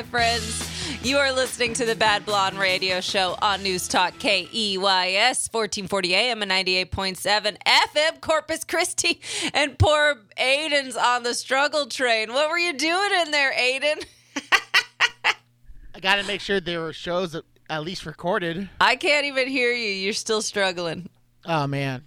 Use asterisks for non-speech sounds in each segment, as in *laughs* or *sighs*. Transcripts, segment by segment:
my friends. You are listening to the Bad Blonde Radio Show on News Talk KEYS 1440 AM and 98.7 FM Corpus Christi. And poor Aiden's on the struggle train. What were you doing in there, Aiden? *laughs* I got to make sure there were shows at, at least recorded. I can't even hear you. You're still struggling. Oh man.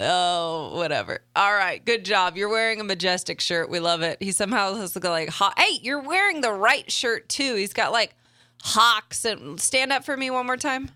Oh, whatever. All right, good job. You're wearing a majestic shirt. We love it. He somehow has to go like, hey, you're wearing the right shirt too. He's got like hawks and stand up for me one more time.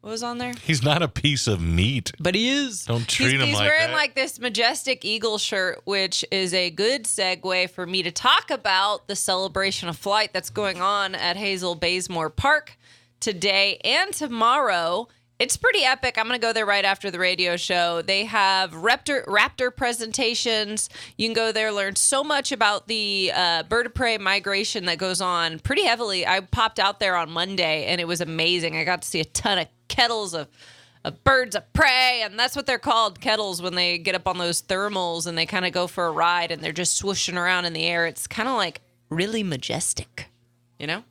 What was on there? He's not a piece of meat. But he is. Don't treat he's, him he's like wearing that. like this majestic eagle shirt, which is a good segue for me to talk about the celebration of flight that's going on at Hazel Bazemore Park today and tomorrow. It's pretty epic. I'm going to go there right after the radio show. They have raptor raptor presentations. You can go there learn so much about the uh, bird of prey migration that goes on pretty heavily. I popped out there on Monday and it was amazing. I got to see a ton of kettles of of birds of prey, and that's what they're called kettles when they get up on those thermals and they kind of go for a ride and they're just swooshing around in the air. It's kind of like really majestic, you know?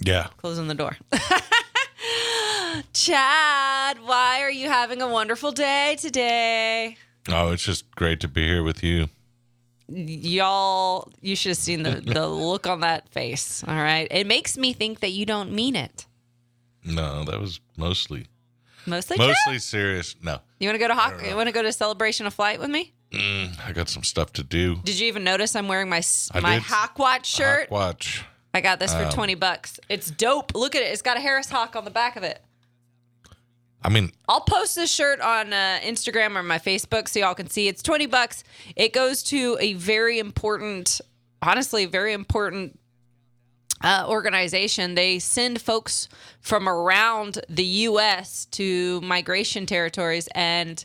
Yeah. Closing the door. *laughs* Chad, why are you having a wonderful day today? Oh, it's just great to be here with you. Y'all, you should have seen the, the *laughs* look on that face. All right. It makes me think that you don't mean it. No, that was mostly Mostly, mostly serious. No, You want to go to Hawk? You want to go to Celebration of Flight with me? I got some stuff to do. Did you even notice I'm wearing my I my did. Hawk Watch shirt? Hawk Watch. I got this Um, for 20 bucks. It's dope. Look at it. It's got a Harris Hawk on the back of it. I mean, I'll post this shirt on uh, Instagram or my Facebook so y'all can see. It's 20 bucks. It goes to a very important, honestly, very important uh, organization. They send folks from around the U.S. to migration territories and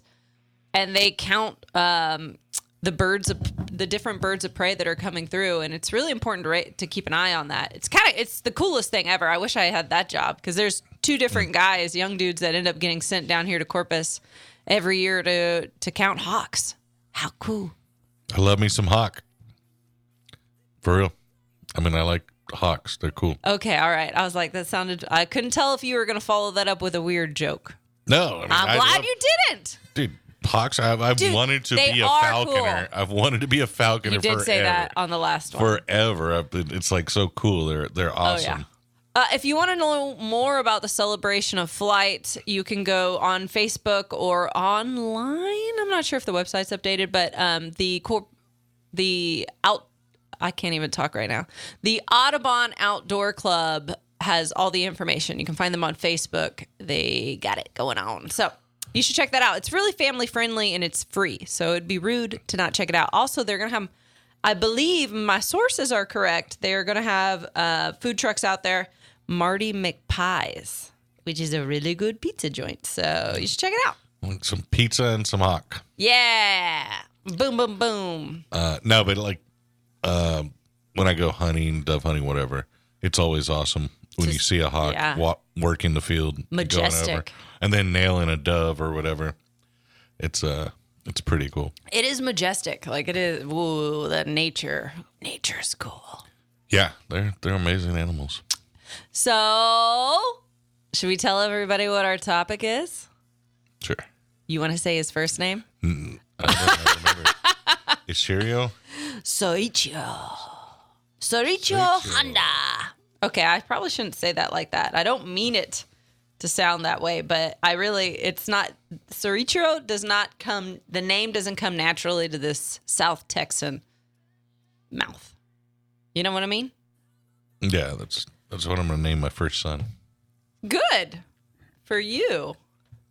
and they count um, the birds of the different birds of prey that are coming through and it's really important to, ra- to keep an eye on that it's kind of it's the coolest thing ever i wish i had that job because there's two different guys young dudes that end up getting sent down here to corpus every year to to count hawks how cool I love me some hawk. For real. I mean, I like hawks. They're cool. okay all right i was like that sounded i couldn't tell if you were going to follow that up with a weird joke No, I mean, I glad love- you didn't dude. Hawks. I've, I've Dude, wanted to be a falconer. cool. I've wanted to be a falconer. you did forever. say that on the last one forever. It's like so cool. They're they're awesome. Uh, if you want to know more about the celebration of flight, you can go on Facebook or online. I'm not sure if the website's updated, but um, the corp, the out. I can't even talk right now. The Audubon Outdoor Club has all the information. You can find them on Facebook. They got it going on. So you should check that out. It's really family friendly and it's free. So it'd be rude to not check it out. Also, they're going to have, I believe my sources are correct. They're going to have uh, food trucks out there, Marty McPies, which is a really good pizza joint. So you should check it out. Like Some pizza and some hawk. Yeah. Boom, boom, boom. Uh, no, but like uh, when I go hunting, dove hunting, whatever, it's always awesome when you see a hawk yeah. wa- work in the field, Majestic. over, and then nailing a dove or whatever. It's uh, it's pretty cool. It is majestic. Like it is. Woo, that nature. Nature's cool. Yeah, they're they're amazing animals. So, should we tell everybody what our topic is? Sure. You want to say his first name? I don't I remember. *laughs* Is Cheerio? Soichio. Soichio Honda. Okay, I probably shouldn't say that like that. I don't mean it to sound that way, but I really, it's not, Soichiro does not come, the name doesn't come naturally to this South Texan mouth. You know what I mean? Yeah, that's that's what I'm gonna name my first son. Good for you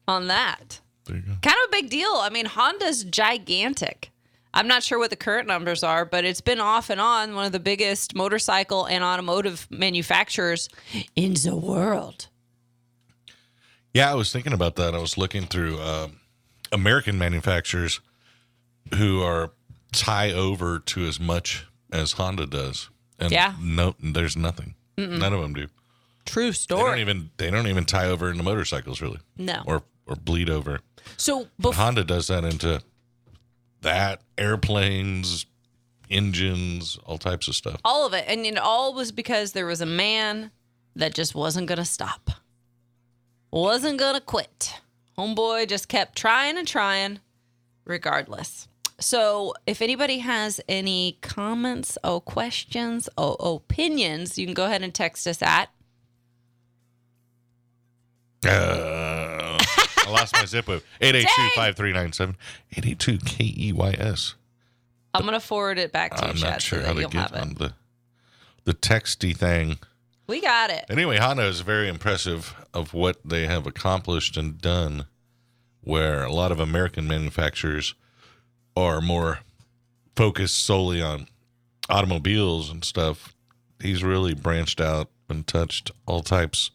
on that. There you go. kind of a big deal. I mean, Honda's gigantic. I'm not sure what the current numbers are, but it's been off and on one of the biggest motorcycle and automotive manufacturers in the world. Yeah, I was thinking about that. I was looking through uh, American manufacturers who are tie over to as much as Honda does, and Yeah. no, there's nothing. None of them do. True story. They don't even they don't even tie over into motorcycles really, No. or or bleed over. So before Honda does that into that airplanes, engines, all types of stuff. all of it. And it all was because there was a man that just wasn't going to stop, wasn't going to quit. Homeboy just kept trying and trying, regardless. So, if anybody has any comments or questions or opinions, you can go ahead and text us at. Uh, I lost my zip code. 882-5397. 882 K-E-Y-S. I'm going to forward it back to you, I'm Chad, not sure so how to you'll get have on it. the the texty thing. We got it. Anyway, Honda is very impressive of what they have accomplished and done, where a lot of American manufacturers are more focused solely on automobiles and stuff. He's really branched out and touched all types,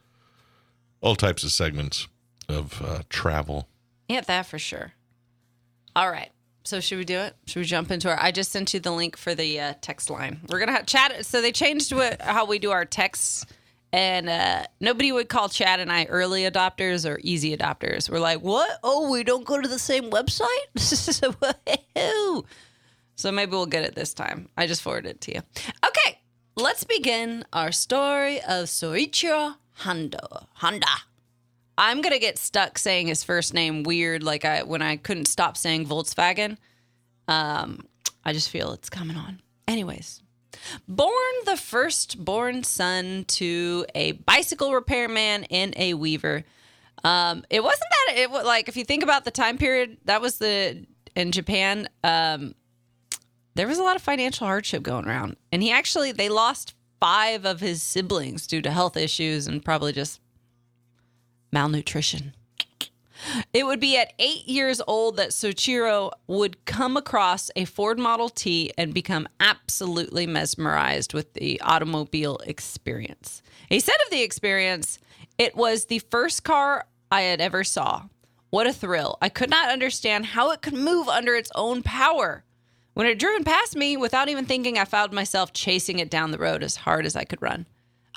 all types of segments of uh, travel. Yeah, that for sure. All right. So should we do it? Should we jump into our? I just sent you the link for the uh, text line. We're gonna have chat. So they changed what, how we do our texts, and uh, nobody would call Chad and I early adopters or easy adopters. We're like, what? Oh, we don't go to the same website. *laughs* So maybe we'll get it this time. I just forwarded it to you. Okay, let's begin our story of Soichiro Honda. Honda. I'm gonna get stuck saying his first name weird, like I when I couldn't stop saying Volkswagen. Um, I just feel it's coming on. Anyways, born the first-born son to a bicycle repairman and a weaver. Um, it wasn't that it was like if you think about the time period that was the in Japan. Um, there was a lot of financial hardship going around, and he actually they lost five of his siblings due to health issues and probably just malnutrition. It would be at eight years old that Soichiro would come across a Ford Model T and become absolutely mesmerized with the automobile experience. He said of the experience, it was the first car I had ever saw. What a thrill. I could not understand how it could move under its own power. When it driven past me, without even thinking, I found myself chasing it down the road as hard as I could run.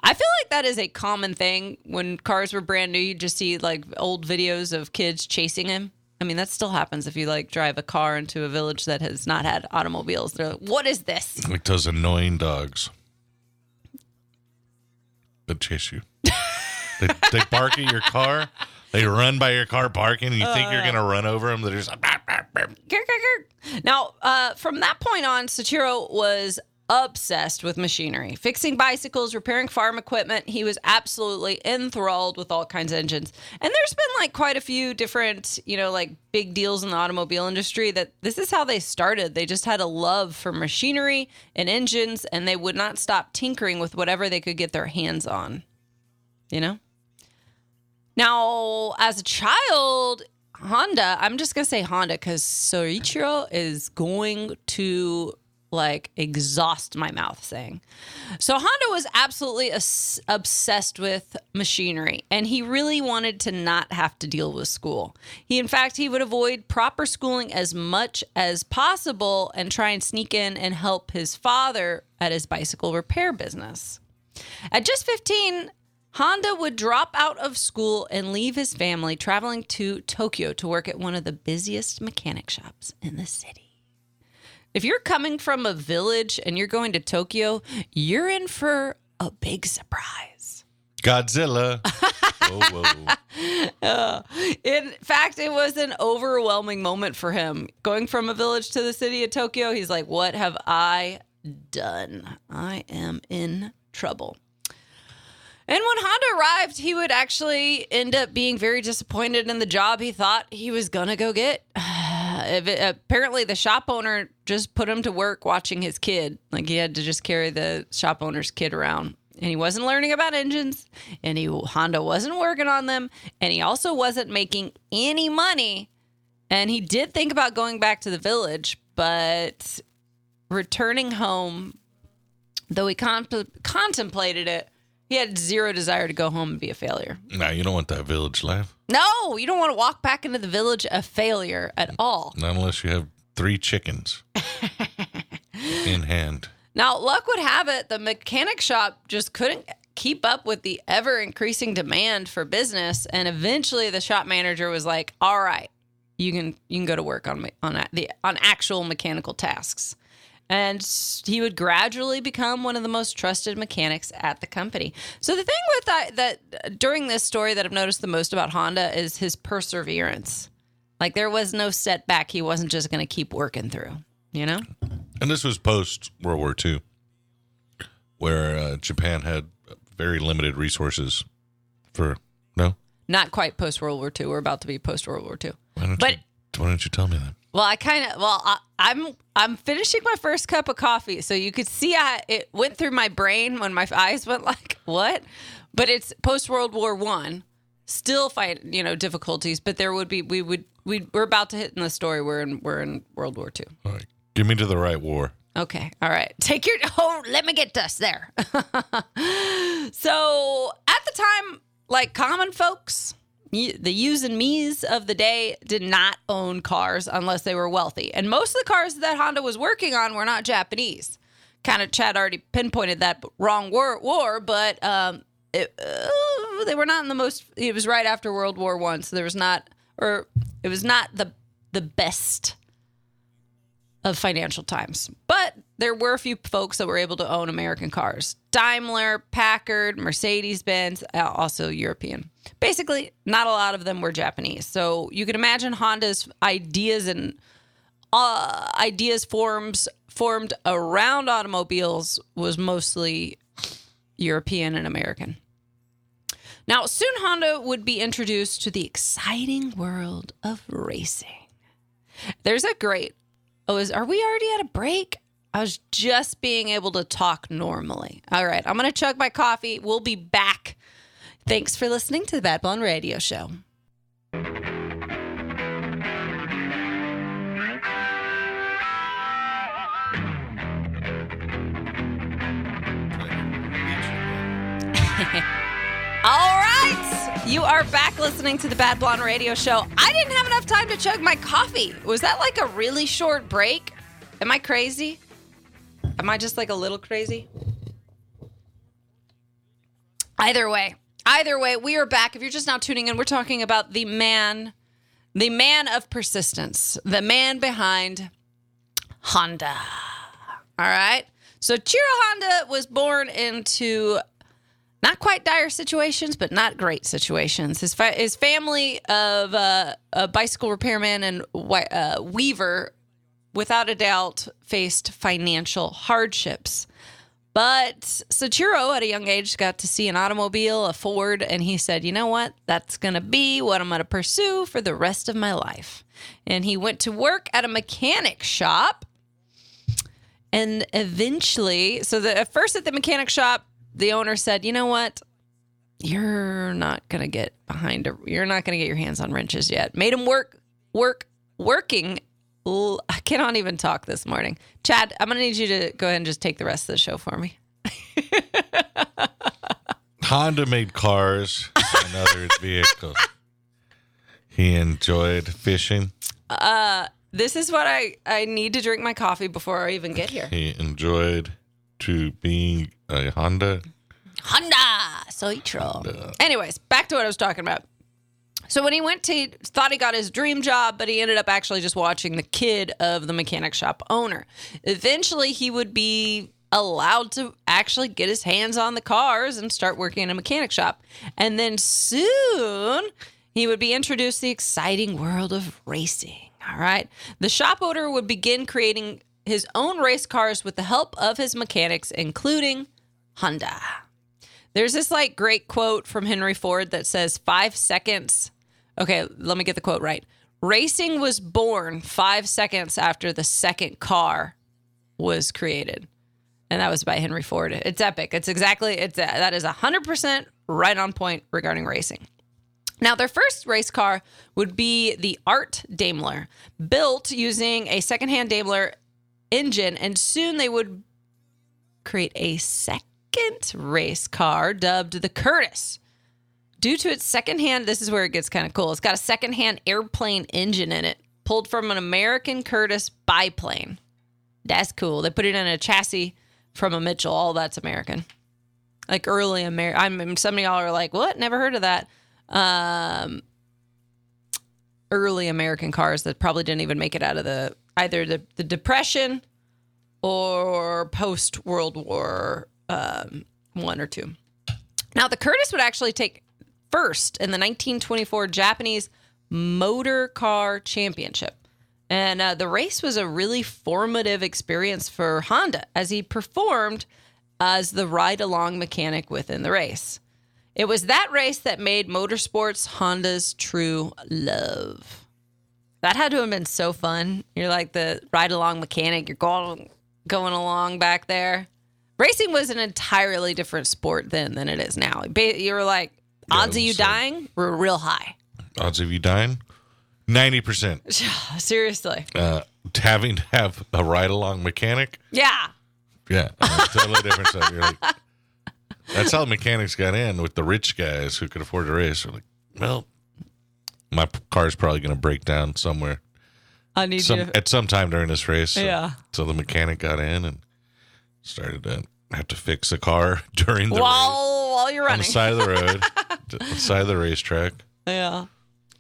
I feel like that is a common thing when cars were brand new. You just see like old videos of kids chasing him. I mean, that still happens if you like drive a car into a village that has not had automobiles. They're like, what is this? Like those annoying dogs that chase you. they, they bark at your car. They run by your car barking, and you think you're gonna run over them. They're just like. Now, uh, from that point on, Sachiro was obsessed with machinery, fixing bicycles, repairing farm equipment. He was absolutely enthralled with all kinds of engines. And there's been like quite a few different, you know, like big deals in the automobile industry that this is how they started. They just had a love for machinery and engines, and they would not stop tinkering with whatever they could get their hands on. You know? Now, as a child, Honda, I'm just gonna say Honda because Soichiro is going to like exhaust my mouth saying. So Honda was absolutely obsessed with machinery and he really wanted to not have to deal with school. He in fact he would avoid proper schooling as much as possible and try and sneak in and help his father at his bicycle repair business. At just 15, Honda would drop out of school and leave his family traveling to Tokyo to work at one of the busiest mechanic shops in the city. If you're coming from a village and you're going to Tokyo, you're in for a big surprise. Godzilla. *laughs* whoa, whoa. Uh, in fact, it was an overwhelming moment for him. Going from a village to the city of Tokyo, he's like, What have I done? I am in trouble. And when Honda arrived, he would actually end up being very disappointed in the job he thought he was going to go get. *sighs* It- apparently, the shop owner just put him to work watching his kid. Like he had to just carry the shop owner's kid around. And he wasn't learning about engines, and he Honda wasn't working on them, and he also wasn't making any money. And he did think about going back to the village, but returning home, though he con- contemplated it, he had zero desire to go home and be a failure. Nah, you don't want that village life. No, you don't want to walk back into the village a failure at all. Not unless you have three chickens *laughs* in hand. Now, luck would have it, the mechanic shop just couldn't keep up with the ever increasing demand for business, and eventually the shop manager was like, "All right, you can you can go to work on me- on the on actual mechanical tasks." And he would gradually become one of the most trusted mechanics at the company. So the thing with that, that during this story that I've noticed the most about Honda is his perseverance. Like there was no setback he wasn't just going to keep working through, you know? And this was post World War II, where uh, Japan had very limited resources for. No? Not quite post World War II. We're about to be post World War II. Why don't, But- you, why don't you tell me that? Well, I kind of well, I, I'm I'm finishing my first cup of coffee, so you could see I, it went through my brain when my eyes went like *laughs* what, but it's post World War One, still fight you know difficulties, but there would be we would we we're about to hit in the story we're in we're in World War Two. All right. Give me to the right war. Okay. All right. Take your *laughs* oh, let me get us there. *laughs* so at the time, like common folks, the yous and me's of the day did not own cars unless they were wealthy. And most of the cars that Honda was working on were not Japanese. Kind of Chad already pinpointed that wrong war, war but um, it, uh, they were not in the most. It was right after World War One, so there was not, or it was not the the best of financial times. But there were a few folks that were able to own American cars Daimler, Packard, Mercedes Benz, also European. Basically, not a lot of them were Japanese. So you can imagine Honda's ideas and uh, ideas forms formed around automobiles was mostly European and American. Now, soon Honda would be introduced to the exciting world of racing. There's a great Oh, is are we already at a break? I was just being able to talk normally. All right, I'm gonna chug my coffee. We'll be back. Thanks for listening to the Bad Blonde Radio Show. *laughs* All you are back listening to the Bad Blonde Radio Show. I didn't have enough time to chug my coffee. Was that like a really short break? Am I crazy? Am I just like a little crazy? Either way, either way, we are back. If you're just now tuning in, we're talking about the man, the man of persistence, the man behind Honda. All right. So Chiro Honda was born into not quite dire situations, but not great situations. His fa- his family of uh, a bicycle repairman and uh, weaver, without a doubt, faced financial hardships. But Sachiro, at a young age, got to see an automobile, a Ford, and he said, "You know what? That's going to be what I'm going to pursue for the rest of my life." And he went to work at a mechanic shop and eventually, so the, at first at the mechanic shop, the owner said, "You know what? You're not gonna get behind. A, you're not gonna get your hands on wrenches yet." Made him work, work, working. l- I cannot even talk this morning. Chad, I'm gonna need you to go ahead and just take the rest of the show for me. *laughs* Honda made cars and other *laughs* vehicles. He enjoyed fishing. Uh, this is what I I need to drink my coffee before I even get here. He enjoyed to being a Honda. Honda Soitro. Anyways, back to what I was talking about. So when he went to thought he got his dream job, but he ended up actually just watching the kid of the mechanic shop owner. Eventually he would be allowed to actually get his hands on the cars and start working in a mechanic shop. And then soon he would be introduced to the exciting world of racing. All right. The shop owner would begin creating his own race cars with the help of his mechanics, including Honda. There's this like great quote from Henry Ford that says five seconds. Okay, let me get the quote right. Racing was born five seconds after the second car was created. And that was by Henry Ford. It's epic. It's exactly, it's that is 100% right on point regarding racing. Now, their first race car would be the Art Daimler, built using a secondhand Daimler engine, and soon they would create a second race car dubbed the Curtiss. Due to its secondhand, this is where it gets kind of cool. It's got a secondhand airplane engine in it, pulled from an American Curtiss biplane. That's cool. They put it in a chassis from a Mitchell. All that's American. Like early American. I'm some of y'all are like, what? Never heard of that. Um, early American cars that probably didn't even make it out of the either the, the depression or post World War um, One or two. Now, the Curtiss would actually take first in the 1924 Japanese Motor Car Championship. And uh, the race was a really formative experience for Honda as he performed as the ride along mechanic within the race. It was that race that made motorsports Honda's true love. That had to have been so fun. You're like the ride along mechanic, you're going going along back there. Racing was an entirely different sport then than it is now. You were like, Yeah, odds of you uh, dying were real high. Odds of you dying? 90%. *laughs* Seriously. Uh, having to have a ride along mechanic? Yeah. Yeah. Totally different stuff. You're like, *laughs* that's how mechanics got in with the rich guys who could afford to race. They're like, well, my p- car's probably going to break down somewhere I need some, you to. at some time during this race. So, Yeah. So the mechanic got in and started to have to fix the car *laughs* during the race. While, while you're on running. the side of the *laughs* road, the side of the racetrack. yeah.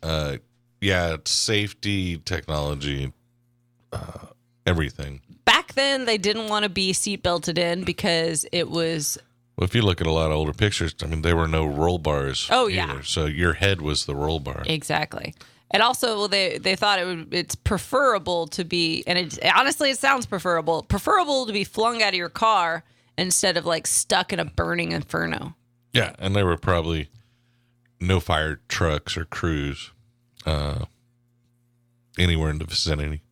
Uh, yeah, it's safety, technology, uh, everything. Back then, they didn't want to be seat belted in because it was Well, if you look at a lot of older pictures, I mean, there were no roll bars. Oh, yeah. either, so your head was the roll bar. Exactly. And also, well, they they thought it would. It's preferable to be, and it honestly, it sounds preferable. Preferable to be flung out of your car instead of like stuck in a burning inferno. Yeah, and there were probably no fire trucks or crews uh, anywhere in the vicinity.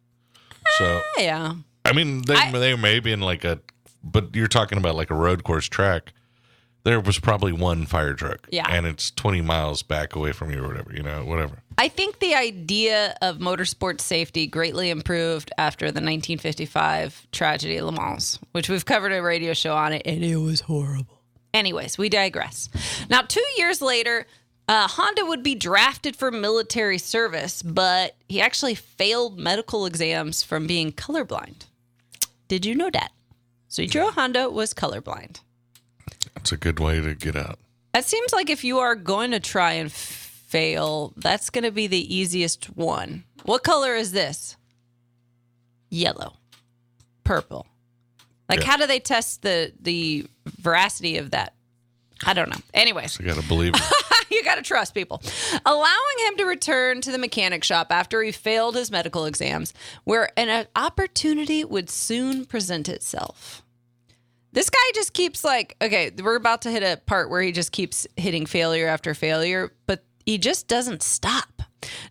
So, Yeah, I mean, they I- they may be in like a, but you're talking about like a road course track. There was probably one fire truck. Yeah. and it's 20 miles back away from you or whatever. You know, whatever. I think the idea of motorsport safety greatly improved after the 1955 tragedy at Le Mans, which we've covered a radio show on it, and it was horrible. Anyways, we digress. Now, two years later, uh, Honda would be drafted for military service, but he actually failed medical exams from being colorblind. Did you know that? Soichiro Honda was colorblind. That's a good way to get out. That seems like if you are going to try and fail, that's going to be the easiest one. What color is this? Yellow, purple. Like, Yeah. how do they test the the veracity of that? I don't know. Anyways, You got to believe. it. *laughs* you got to trust people. Allowing him to return to the mechanic shop after he failed his medical exams, where an opportunity would soon present itself. This guy just keeps like, okay, we're about to hit a part where he just keeps hitting failure after failure, but he just doesn't stop.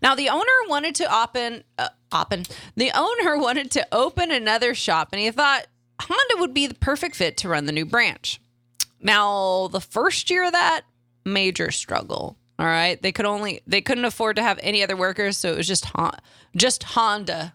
Now, the owner wanted to open, uh, open, the owner *laughs* wanted to open another shop, and he thought Honda would be the perfect fit to run the new branch. Now, the first year of that, major struggle. All right, they could only they couldn't afford to have any other workers, so it was just just Honda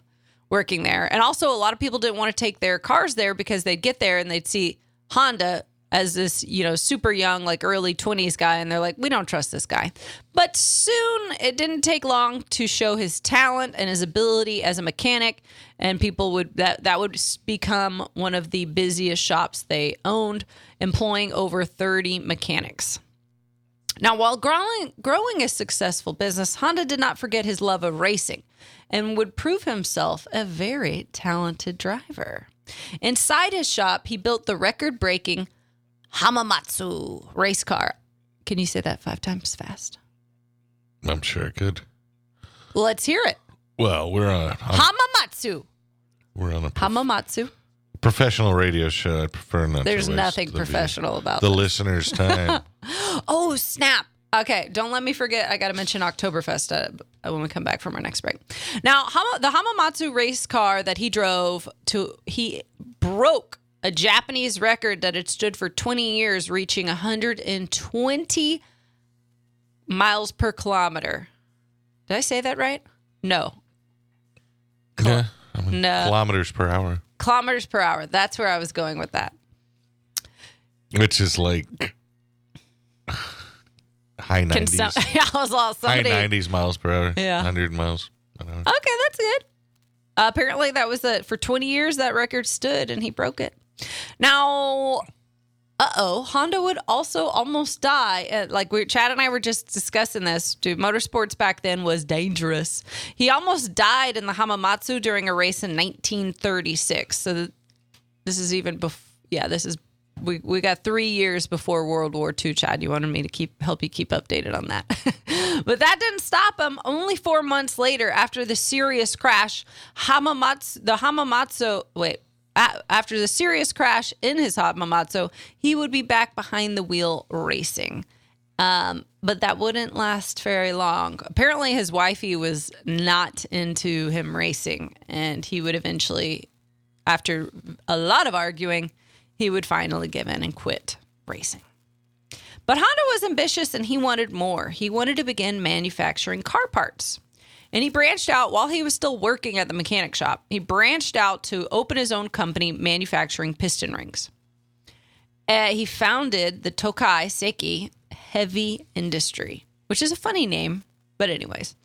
working there. And also, a lot of people didn't want to take their cars there because they'd get there and they'd see Honda as this, you know, super young, like early 20s guy. And they're like, we don't trust this guy. But soon it didn't take long to show his talent and his ability as a mechanic. And people would, that, that would become one of the busiest shops they owned, employing over 30 mechanics. Now, while growing, growing a successful business, Honda did not forget his love of racing and would prove himself a very talented driver. Inside his shop, he built the record breaking Hamamatsu race car. Can you say that five times fast? I'm sure I could. Let's hear it. Well, we're on a Hamamatsu. we're on a prof- Hamamatsu. professional radio show. I prefer not. to There's waste nothing the- professional about The listeners' time. *laughs* Oh, snap. Okay, don't let me forget. I got to mention Oktoberfest uh, when we come back from our next break. Now, Hama, the Hamamatsu race car that he drove to, he broke a Japanese record that had stood for 20 years, reaching 120 miles per kilometer. Did I say that right? No, yeah, I mean, No. kilometers per hour, kilometers per hour. That's where I was going with that. which is like high nineties, *laughs* I was all high somebody. nineties miles per hour. Yeah. hundred miles an hour. Okay, that's good. Uh, apparently, that was the for 20 years that record stood, and he broke it. Now, uh oh, Honda would also almost die. Uh, like we, Chad and I were just discussing this. Dude, motorsports back then was dangerous. He almost died in the Hamamatsu during a race in 1936. So. The, this is even before. Yeah, this is we we got three years before World War II. Chad, you wanted me to keep help you keep updated on that, *laughs* but that didn't stop him. Only four months later, after the serious crash, Hamamatsu the Hamamatsu wait. After the serious crash in his Hamamatsu, he would be back behind the wheel racing. Um, but that wouldn't last very long. Apparently, his wifey was not into him racing, and he would eventually, after a lot of arguing, he would finally give in and quit racing. But Honda was ambitious and he wanted more. He wanted to begin manufacturing car parts. And he branched out while he was still working at the mechanic shop. He branched out to open his own company manufacturing piston rings. Uh, he founded the Tokai Seiki Heavy Industry, which is a funny name, but anyways,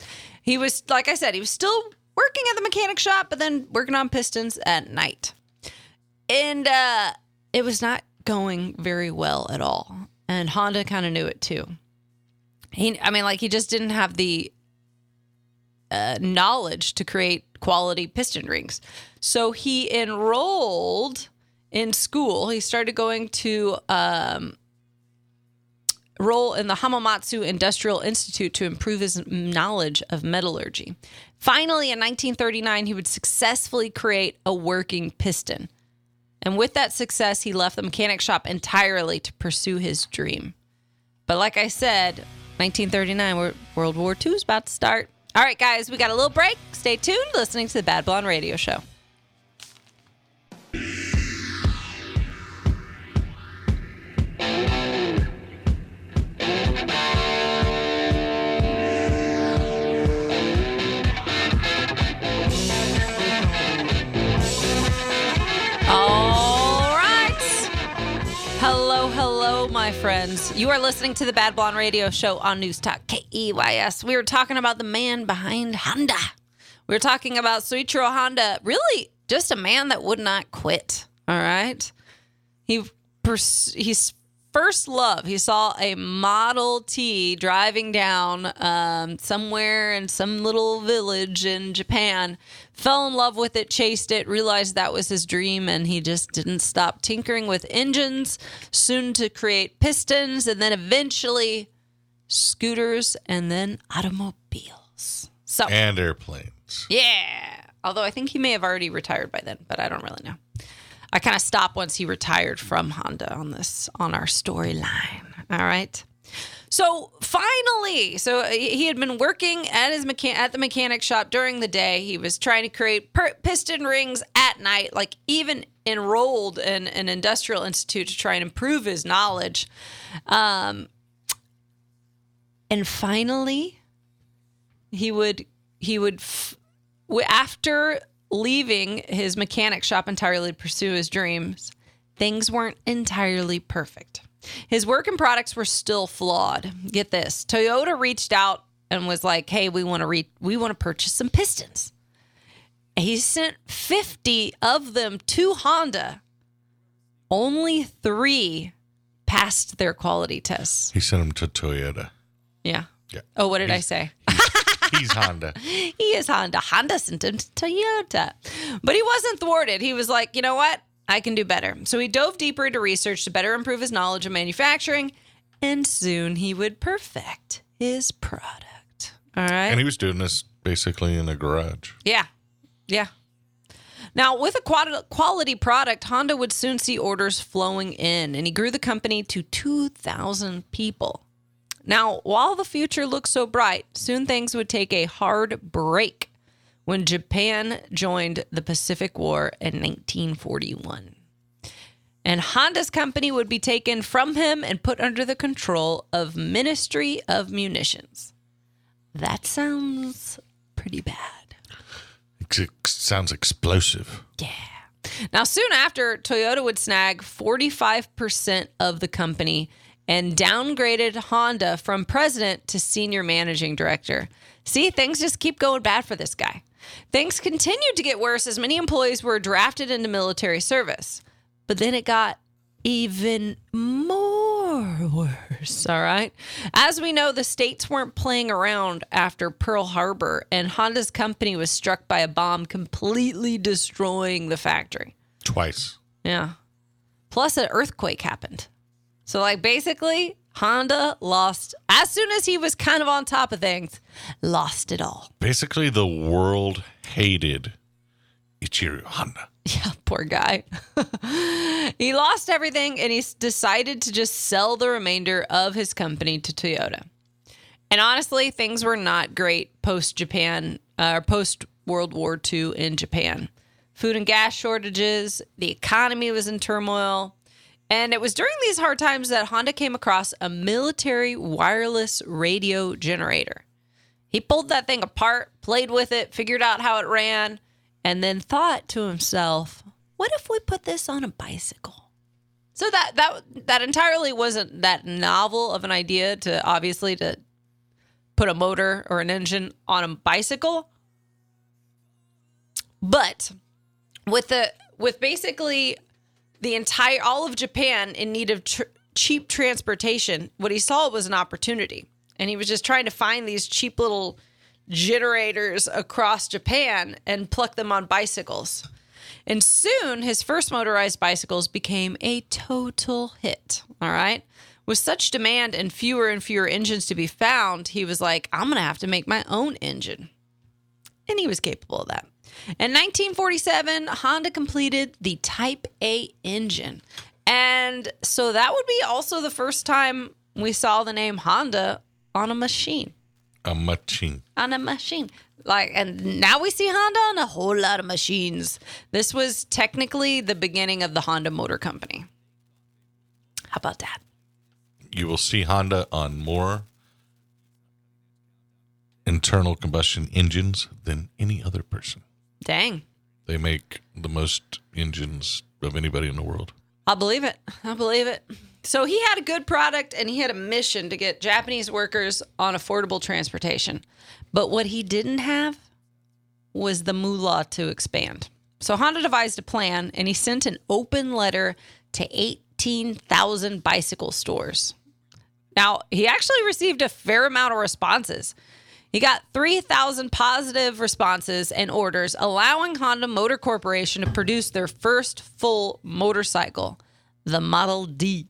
he was like I said, he was still working at the mechanic shop, but then working on pistons at night, and uh, it was not going very well at all. And Honda kind of knew it too. He, I mean, like he just didn't have the uh, knowledge to create quality piston rings, so he enrolled in school. He started going to um, in the Hamamatsu Industrial Institute to improve his knowledge of metallurgy. Finally, in 1939, he would successfully create a working piston. And with that success, he left the mechanic shop entirely to pursue his dream. But like I said, 1939, World War II is about to start. All right, guys, we got a little break. Stay tuned, listening to the Bad Blonde Radio Show. My friends. You are listening to the Bad Blonde Radio Show on News Talk KEYS. We were talking about the man behind Honda. We were talking about Suichiro Honda, really just a man that would not quit. All right. He pers- he's first love. He saw a Model T driving down um, somewhere in some little village in Japan. Fell in love with it, chased it, realized that was his dream, and he just didn't stop tinkering with engines. Soon to create pistons, and then eventually scooters, and then automobiles. So and airplanes. yeah. Although I think he may have already retired by then, but I don't really know. I kind of stopped once he retired from Honda on this on our storyline. All right. So finally, so he had been working at his mechan- at the mechanic shop during the day. He was trying to create per- piston rings at night, like even enrolled in an industrial institute to try and improve his knowledge. Um, and finally, he would he would f- after leaving his mechanic shop entirely to pursue his dreams things weren't entirely perfect. His work and products were still flawed. Get this toyota reached out and was like hey we want to re- we want to purchase some pistons. He sent 50 of them to honda. Only three passed their quality tests. He sent them to Toyota. yeah. Yeah. oh what did i say He's Honda. *laughs* he is Honda. Honda sent him to Toyota. But he wasn't thwarted. He was like, you know what? I can do better. So he dove deeper into research to better improve his knowledge of manufacturing, and soon he would perfect his product. All right. And he was doing this basically in a garage. Yeah. Yeah. Now, with a quality product, Honda would soon see orders flowing in, and he grew the company to 2,000 people. Now, while the future looked so bright, soon things would take a hard break when Japan joined the Pacific War in 1941. And Honda's company would be taken from him and put under the control of Ministry of Munitions. That sounds pretty bad. It sounds explosive. Yeah. Now, soon after, Toyota would snag 45% of the company and downgraded Honda from president to senior managing director. See, things just keep going bad for this guy. Things continued to get worse as many employees were drafted into military service. But then it got even more *laughs* worse, all right? As we know, the states weren't playing around after Pearl Harbor, and Honda's company was struck by a bomb, completely destroying the factory. Twice. Yeah. Plus, an earthquake happened. So, like, basically, Honda lost as soon as he was kind of on top of things, lost it all. Basically, the world hated Ichiro Honda. Yeah, poor guy. *laughs* he lost everything and he decided to just sell the remainder of his company to Toyota. And honestly, things were not great post Japan uh, or post World War II in Japan. Food and gas shortages, the economy was in turmoil. And it was during these hard times that Honda came across a military wireless radio generator. He pulled that thing apart, played with it, figured out how it ran, and then thought to himself, "What if we put this on a bicycle?" So that that that entirely wasn't that novel of an idea to obviously to put a motor or an engine on a bicycle. But with the with basically the entire all of Japan in need of tr- cheap transportation, what he saw was an opportunity, and he was just trying to find these cheap little generators across Japan and pluck them on bicycles. And soon his first motorized bicycles became a total hit. All right. With such demand and fewer and fewer engines to be found, he was like, I'm going to have to make my own engine. And he was capable of that. In 1947, Honda completed the Type A engine. And so that would be also the first time we saw the name Honda on a machine A machine. on a machine. Like, and now we see Honda on a whole lot of machines. This was technically the beginning of the Honda Motor Company. How about that? You will see Honda on more internal combustion engines than any other person. Dang. They make the most engines of anybody in the world. I believe it. I believe it. So he had a good product and he had a mission to get Japanese workers on affordable transportation. But what he didn't have was the moolah to expand. So Honda devised a plan and he sent an open letter to 18,000 bicycle stores. Now, he actually received a fair amount of responses. He got 3,000 positive responses and orders, allowing Honda Motor Corporation to produce their first full motorcycle, the Model D.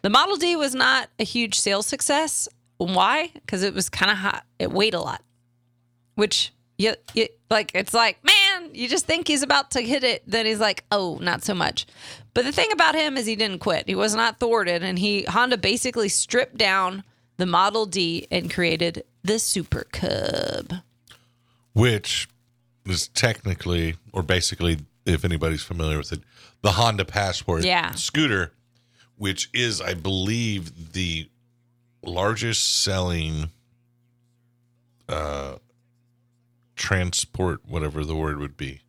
The Model D was not a huge sales success. Why? Because it was kind of hot. It weighed a lot, which you, you like. It's like, man, you just think he's about to hit it, then he's like, oh, not so much. But the thing about him is he didn't quit. He was not thwarted, and he Honda basically stripped down the Model D and created the Super Cub. which is technically or basically if anybody's familiar with it the honda passport Yeah. scooter which is i believe the largest selling uh transport whatever the word would be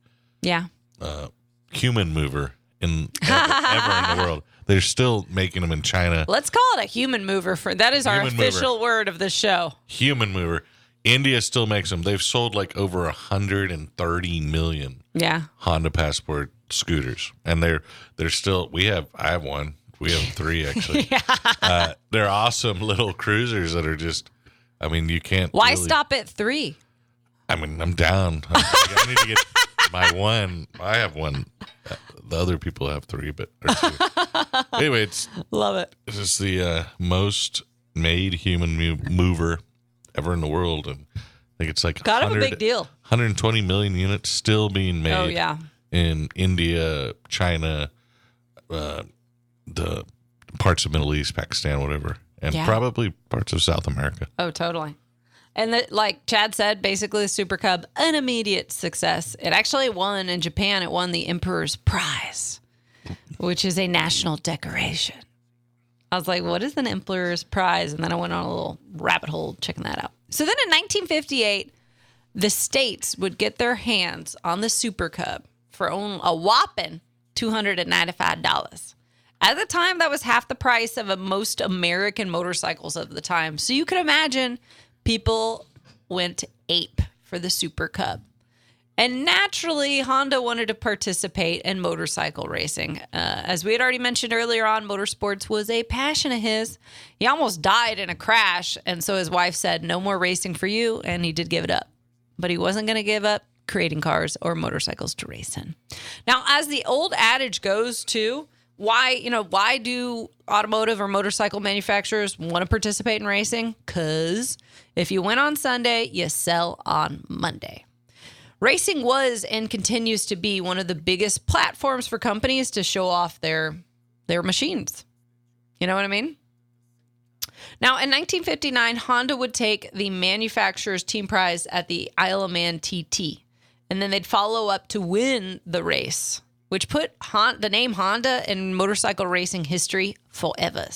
Yeah. Uh, human mover in ever, ever in the *laughs* world they're still making them in china Let's call it a human mover for that is our Human mover. official word of the show. human mover india still makes them they've sold like over 130 million Yeah. Honda Passport scooters, and they're they're still. We have I have one. We have three *laughs* actually. uh, they're awesome little cruisers that are just. I mean, you can't. Why really- stop at three? I mean, I'm down. I need to get *laughs* my one. I have one. The other people have three, but or two. *laughs* anyway, it's Love it. this is the uh, most made human mo- mover ever in the world, and I think it's like Kind of a big deal. 120 million units still being made Oh yeah. in India, China, uh, the parts of Middle East, Pakistan, whatever, and Yeah. probably parts of South America. Oh, totally. And the, like Chad said, basically the Super Cub, an immediate success. It actually won in Japan. It won the Emperor's Prize, which is a national decoration. I was like, what is an Emperor's Prize? And then I went on a little rabbit hole checking that out. So then in 1958, the states would get their hands on the Super Cub for a whopping $295. At the time, that was half the price of a most American motorcycles of the time. So you can imagine people went ape for the Super Cub. And naturally, Honda wanted to participate in motorcycle racing. Uh, as we had already mentioned earlier on, motorsports was a passion of his. He almost died in a crash. And so his wife said, No more racing for you. And he did give it up. But he wasn't going to give up creating cars or motorcycles to race in. Now, as the old adage goes to why, you know, why do automotive or motorcycle manufacturers want to participate in racing? Cuz if you win on Sunday, you sell on Monday. Racing was and continues to be one of the biggest platforms for companies to show off their their machines. You know what I mean? Now, in 1959, Honda would take the manufacturer's team prize at the Isle of Man TT, and then they'd follow up to win the race, which put Hon- the name Honda in motorcycle racing history forever.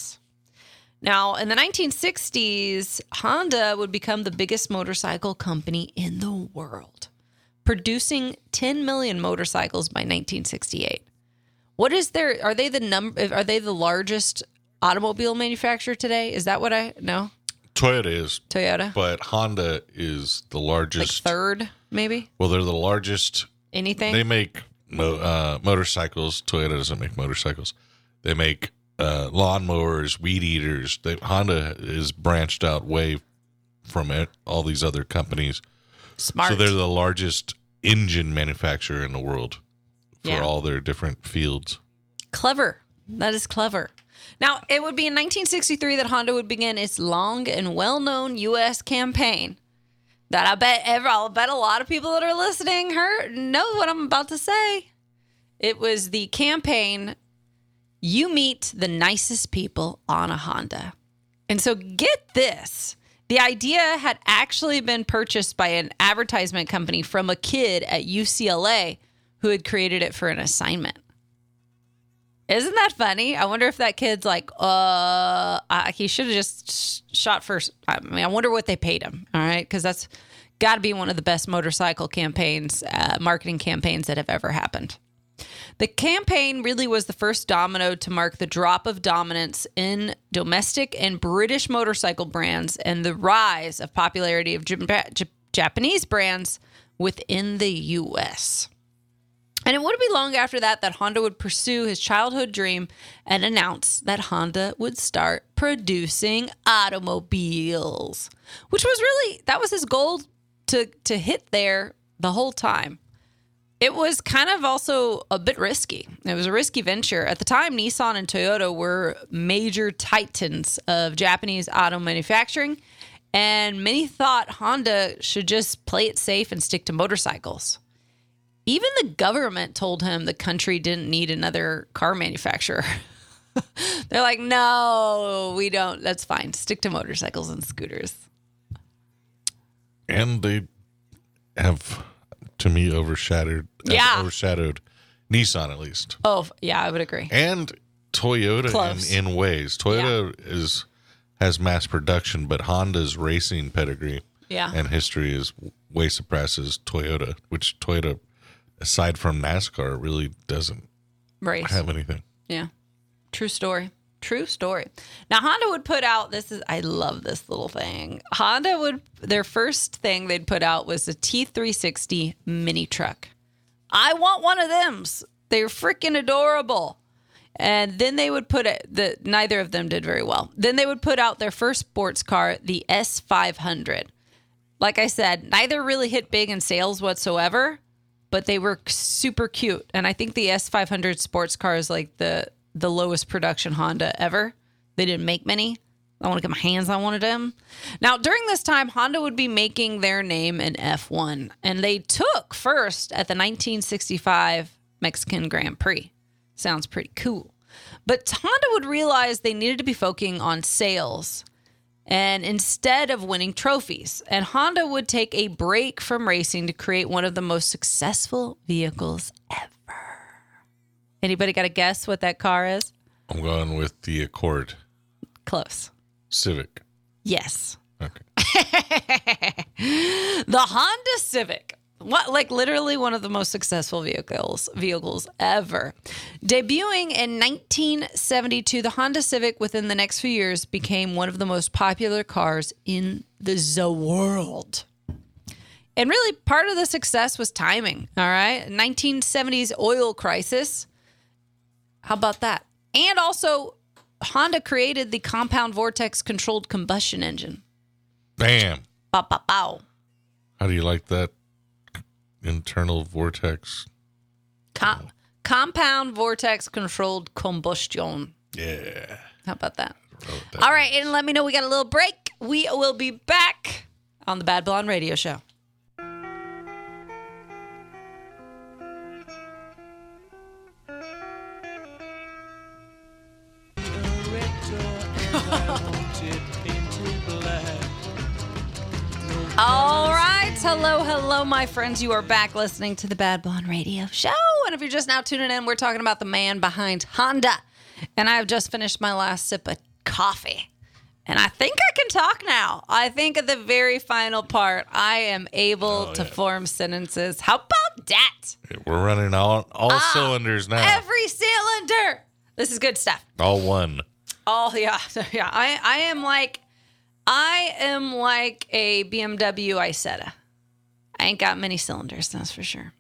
Now, in the 1960s, Honda would become the biggest motorcycle company in the world, producing 10 million motorcycles by 1968. What is their are they the number are they the largest automobile manufacturer today? Is that what I know? Toyota is, Toyota? but Honda is the Like largest. third, maybe? well, they're the largest. Anything? They make mo- uh, motorcycles. Toyota doesn't make motorcycles. They make uh, lawnmowers, weed eaters. They, Honda is branched out way from it, all these other companies. Smart. So they're the largest engine manufacturer in the world for Yeah. all their different fields. Clever. That is clever. Now, it would be in 1963 that Honda would begin its long and well-known U.S. campaign. That I bet ever, I'll bet a lot of people that are listening heard know what I'm about to say. It was the campaign "You meet the nicest people on a Honda," and so get this: the idea had actually been purchased by an advertisement company from a kid at UCLA who had created it for an assignment. Isn't that funny? I wonder if that kid's like, uh, he should have just shot first. I mean, I wonder what they paid him. All right, because that's got to be one of the best motorcycle campaigns, uh, marketing campaigns that have ever happened. The campaign really was the first domino to mark the drop of dominance in domestic and British motorcycle brands and the rise of popularity of Jap- Jap- Japanese brands within the U.S. And it wouldn't be long after that that Honda would pursue his childhood dream and announce that Honda would start producing automobiles, which was really that was his goal to to hit there the whole time. It was kind of also a bit risky. It was a risky venture. At the time, Nissan and Toyota were major titans of Japanese auto manufacturing, and many thought Honda should just play it safe and stick to motorcycles. Even the government told him the country didn't need another car manufacturer. *laughs* They're like, no, we don't. That's fine. Stick to motorcycles and scooters. and they have to me overshadowed Yeah. overshadowed Nissan at least Oh, yeah, I would agree. and Toyota in, in ways Toyota is has mass production but Honda's racing pedigree Yeah. and history is way surpasses Toyota which Toyota aside from NASCAR really doesn't Race. have anything Yeah. True story. True story. Now Honda would put out this is I love this little thing. Honda would their first thing they'd put out was the T360 mini truck. I want one of them's. They're freaking adorable. And then they would put it the neither of them did very well. Then they would put out their first sports car, the S500. Like I said, neither really hit big in sales whatsoever, but they were super cute. And I think the S500 sports car is like the the lowest production Honda ever. They didn't make many. I want to get my hands on one of them. Now, during this time, Honda would be making their name in F1, and they took first at the 1965 Mexican Grand Prix. Sounds pretty cool. But Honda would realize they needed to be focusing on sales and instead of winning trophies. And Honda would take a break from racing to create one of the most successful vehicles ever. Anybody got a guess what that car is? I'm going with the Accord Close. Civic Yes. okay *laughs* The Honda Civic. What like literally one of the most successful vehicles vehicles ever. Debuting in 1972, the Honda Civic within the next few years became one of the most popular cars in the world. And really part of the success was timing, all right? 1970s oil crisis. How about that? And also Honda created the compound vortex controlled combustion engine. bam Pow, pow, pow. how do you like that internal vortex. Com- compound vortex controlled combustion. Yeah. How about that All right, and let me know we got a little break. We will be back on the Bad Blonde Radio Show. Hello, hello, my friends. You are back listening to the Bad Blonde Radio Show. And if you're just now tuning in, we're talking about the man behind Honda. And I've just finished my last sip of coffee. And I think I can talk now. I think at the very final part, I am able Oh, to yeah. form sentences. How about that? We're running all all Ah, cylinders now. Every cylinder. This is good stuff. all one. Oh yeah, *laughs* yeah. I I am like, I am like a BMW Isetta. I ain't got many cylinders, that's for sure.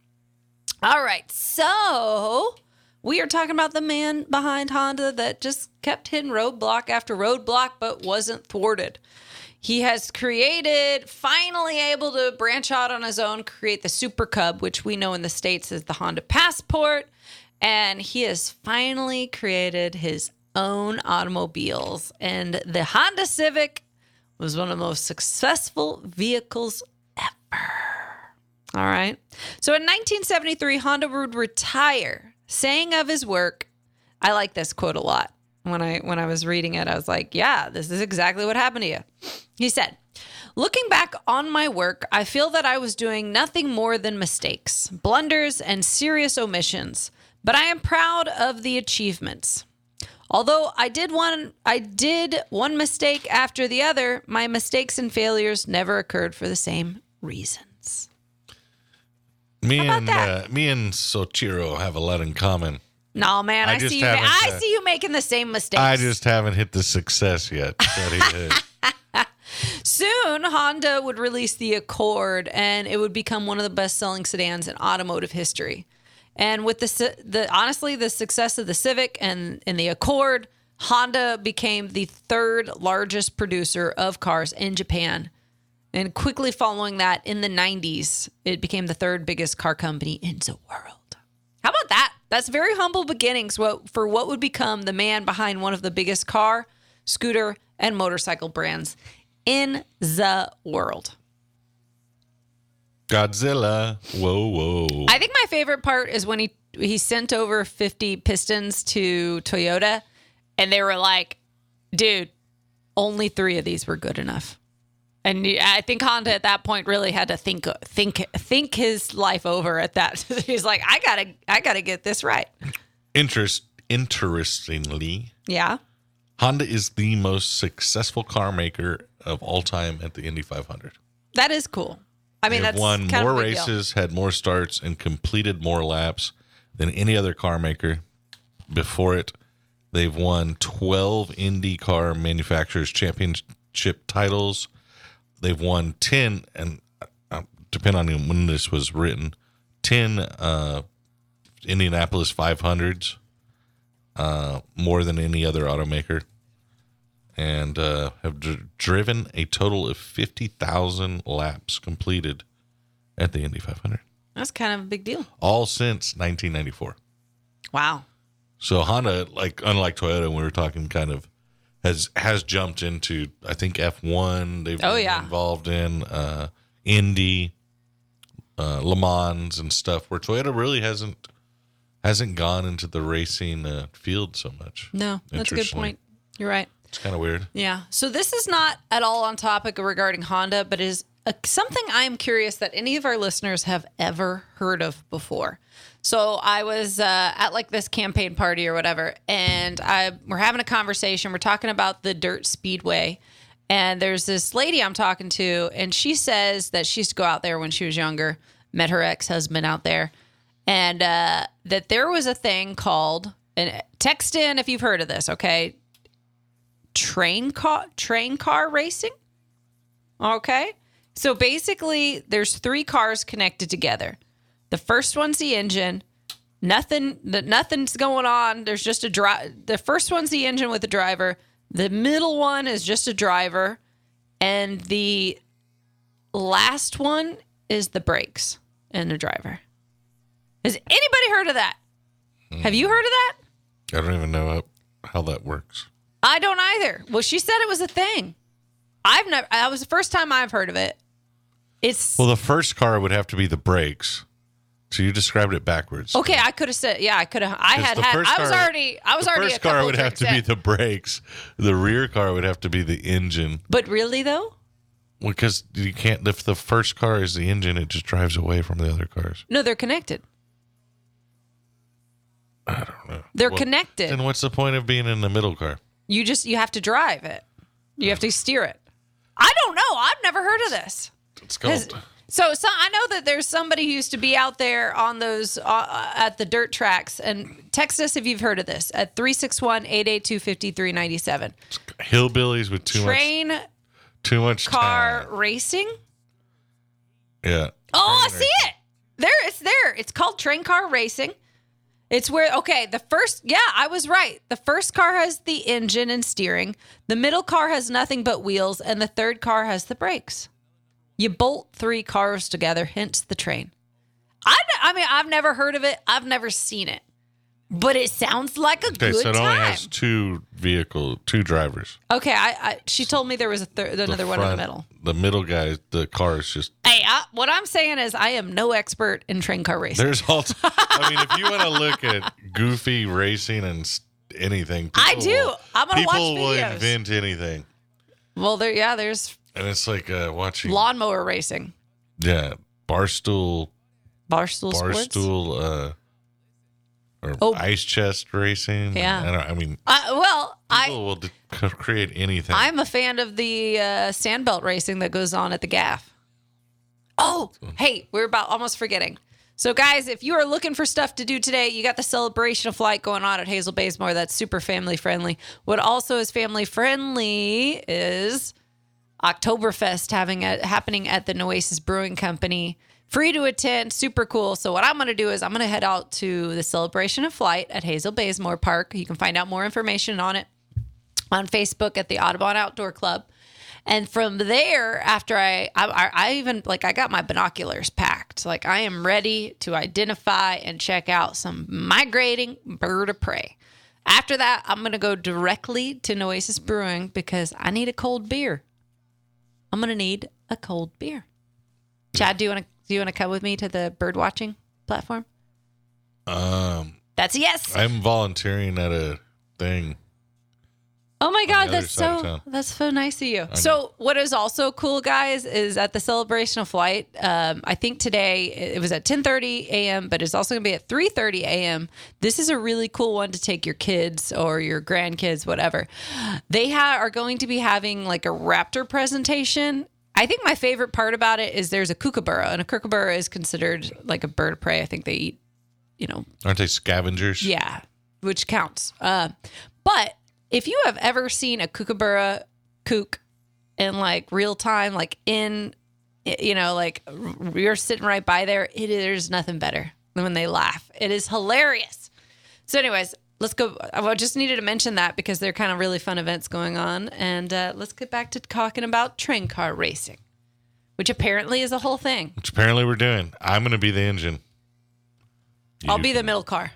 All right, so we are talking about the man behind Honda that just kept hitting roadblock after roadblock, but wasn't thwarted. He has created, finally able to branch out on his own, create the Super Cub, which we know in the States is the Honda Passport. And he has finally created his own automobiles. And the Honda Civic was one of the most successful vehicles ever. All right. So in 1973, Honda would retire, saying of his work, I like this quote a lot. When I when I was reading it, I was like, yeah, this is exactly what happened to you. He said, Looking back on my work, I feel that I was doing nothing more than mistakes, blunders, and serious omissions, but I am proud of the achievements. Although I did one I did one mistake after the other, my mistakes and failures never occurred for the same reasons. Me and uh, me and Soichiro have a lot in common. No, man, I I, see you. Ma- I uh, see you making the same mistakes. I just haven't hit the success yet. that he. *laughs* *laughs* Soon, Honda would release the Accord, and it would become one of the best-selling sedans in automotive history. And with the the honestly, the success of the Civic and and the Accord, Honda became the third largest producer of cars in Japan. And quickly following that, in the 90s, it became the third biggest car company in the world. How about that? That's very humble beginnings for what would become the man behind one of the biggest car, scooter, and motorcycle brands in the world. Godzilla. Whoa, whoa. I think my favorite part is when he he sent over 50 pistons to Toyota and they were like, "Dude, only 3 of these were good enough." And I think Honda at that point really had to think think think his life over at that. *laughs* He's like, "I got to I got to get this right." Interest. Interestingly, Yeah. Honda is the most successful car maker of all time at the Indy 500. That is cool. I mean, They've that's won more big deal. races, had more starts, and completed more laps than any other car maker before it. They've won 12 Indy car manufacturers championship titles. They've won 10, and uh, depending on when this was written, 10 uh, Indianapolis 500s, uh, more than any other automaker, and uh, have dr- driven a total of 50,000 laps completed at the Indy 500, That's kind of a big deal. all since 1994. Wow. So Honda, like unlike Toyota, when we were talking, kind of has has jumped into I think F1. They've Oh, been yeah. involved in uh, Indy, uh, Le Mans, and stuff. Where Toyota really hasn't hasn't gone into the racing uh, field so much. No, that's a good point. You're right. It's kind of weird. Yeah. So this is not at all on topic regarding Honda, but is a, something I'm curious that any of our listeners have ever heard of before. So I was uh, at like this campaign party or whatever, and I we're having a conversation. We're talking about the dirt speedway, and there's this lady I'm talking to, and she says that she used to go out there when she was younger. Met her ex husband out there, and uh, that there was a thing called and text in if you've heard of this. Okay, train car train car racing. Okay. So basically there's three cars connected together. The first one's the engine. Nothing the, nothing's going on. There's just a drive. The first one's the engine with the driver. The middle one is just a driver and the last one is the brakes. and the driver. Has anybody heard of that? Have you heard of that? I don't even know how, how that works. I don't either. Well, she said it was a thing. I've never. That was the first time I've heard of it. It's Well, the first car would have to be the brakes. So you described it backwards. okay. I could have said, yeah, I could have. I had had. I was car- already. I was the already. first a car would have to be the brakes. The rear car would have to be the engine. But really though, Because you can't. If the first car is the engine, it just drives away from the other cars. no, they're connected. I don't know. They're Well, connected. Then what's the point of being in the middle car? You just you have to drive it. You have to steer it. I don't know. I've never heard of this. It's called. So, so I know that there's somebody who used to be out there on those uh, at the dirt tracks and text us if you've heard of this at 361-882-5397. hillbillies with too Train much too much car time. racing. Yeah. Oh, I see it. There it's there. It's called train car racing. It's where okay, the first yeah, I was right. The first car has the engine and steering. The middle car has nothing but wheels and the third car has the brakes. You bolt three cars together, hence the train. I, I mean, I've never heard of it. I've never seen it, but it sounds like a Okay, good so it only time. has two vehicle, two drivers. okay, I, I she told me there was a third, The another one in the front- middle. The middle guy, the car is just. Hey, I, what I'm saying is, I am no expert in train car racing. There's all. *laughs* I mean, if you want to look at goofy racing and s- anything, I people do. will- I'm gonna watch People will videos. invent anything, Well, there, yeah, there's and it's like uh, watching. lawnmower racing, Yeah, barstool, barstool, sports. barstool, uh, or Oh. ice chest racing. Yeah. I, don't, I mean, Uh, well, people I will d- c- *laughs* create anything. I'm a fan of the uh, sandbelt racing that goes on at the Gaff. Oh, hey, we're about almost forgetting. So, guys, if you are looking for stuff to do today, you got the celebration of flight going on at Hazel Bazemore. That's super family friendly. What also is family friendly is Oktoberfest having a, happening at the Nueces Brewing Company. Free to attend, super cool. So what I'm going to do is I'm going to head out to the celebration of flight at Hazel Bazemore Park. You can find out more information on it on Facebook at the Audubon Outdoor Club. And from there, after I, I, I even like, I got my binoculars packed. Like, I am ready to identify and check out some migrating bird of prey. After that, I'm going to go directly to Nueces Brewing because I need a cold beer. I'm going to need a cold beer. Chad, do you want to do you want to come with me to the bird watching platform? um, That's a yes. I'm volunteering at a thing. Oh my god, that's so that's so nice of you. So what is also cool, guys, is at the celebration of flight. Um, I think today it was at 10:30 a.m., but it's also going to be at 3:30 a.m. This is a really cool one to take your kids or your grandkids, whatever. They ha- are going to be having like a raptor presentation. I think my favorite part about it is there's a kookaburra, and a kookaburra is considered like a bird of prey. I think they eat, you know, Aren't they scavengers? yeah, which counts. Uh, but if you have ever seen a kookaburra kook in like real time, like in, you know, like you're sitting right by there, it there's nothing better than when they laugh. It is hilarious. So, anyways, let's go. I just needed to mention that because they're kind of really fun events going on, and uh, let's get back to talking about train car racing, which apparently is a whole thing. Which apparently we're doing. I'm going to be the engine. I'll You- be the middle car.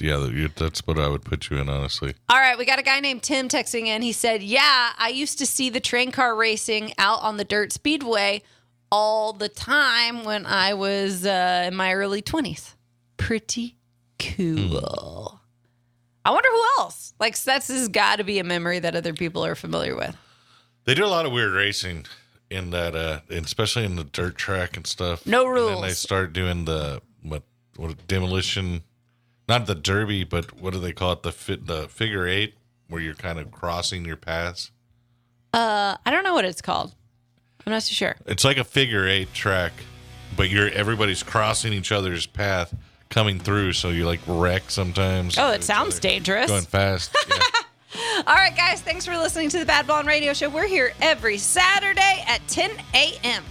Yeah, that's what I would put you in, honestly. All right, we got a guy named Tim texting in. He said, Yeah, I used to see the train car racing out on the dirt speedway all the time when I was uh, in my early 20s. Pretty cool. I wonder who else. Like, that's has got to be a memory that other people are familiar with. They do a lot of weird racing in that, uh, especially in the dirt track and stuff. No And then they start doing the what, what demolition, not the derby, but what do they call it? The fit, the figure eight, where you're kind of crossing your paths. Uh, I don't know what it's called. I'm not too sure. It's like a figure eight track, but you're everybody's crossing each other's path coming through, so you like wreck sometimes. Oh, it sounds other, dangerous. Going fast. Yeah. *laughs* All right, guys, thanks for listening to the Bad Blonde Radio Show. We're here every Saturday at 10 a.m.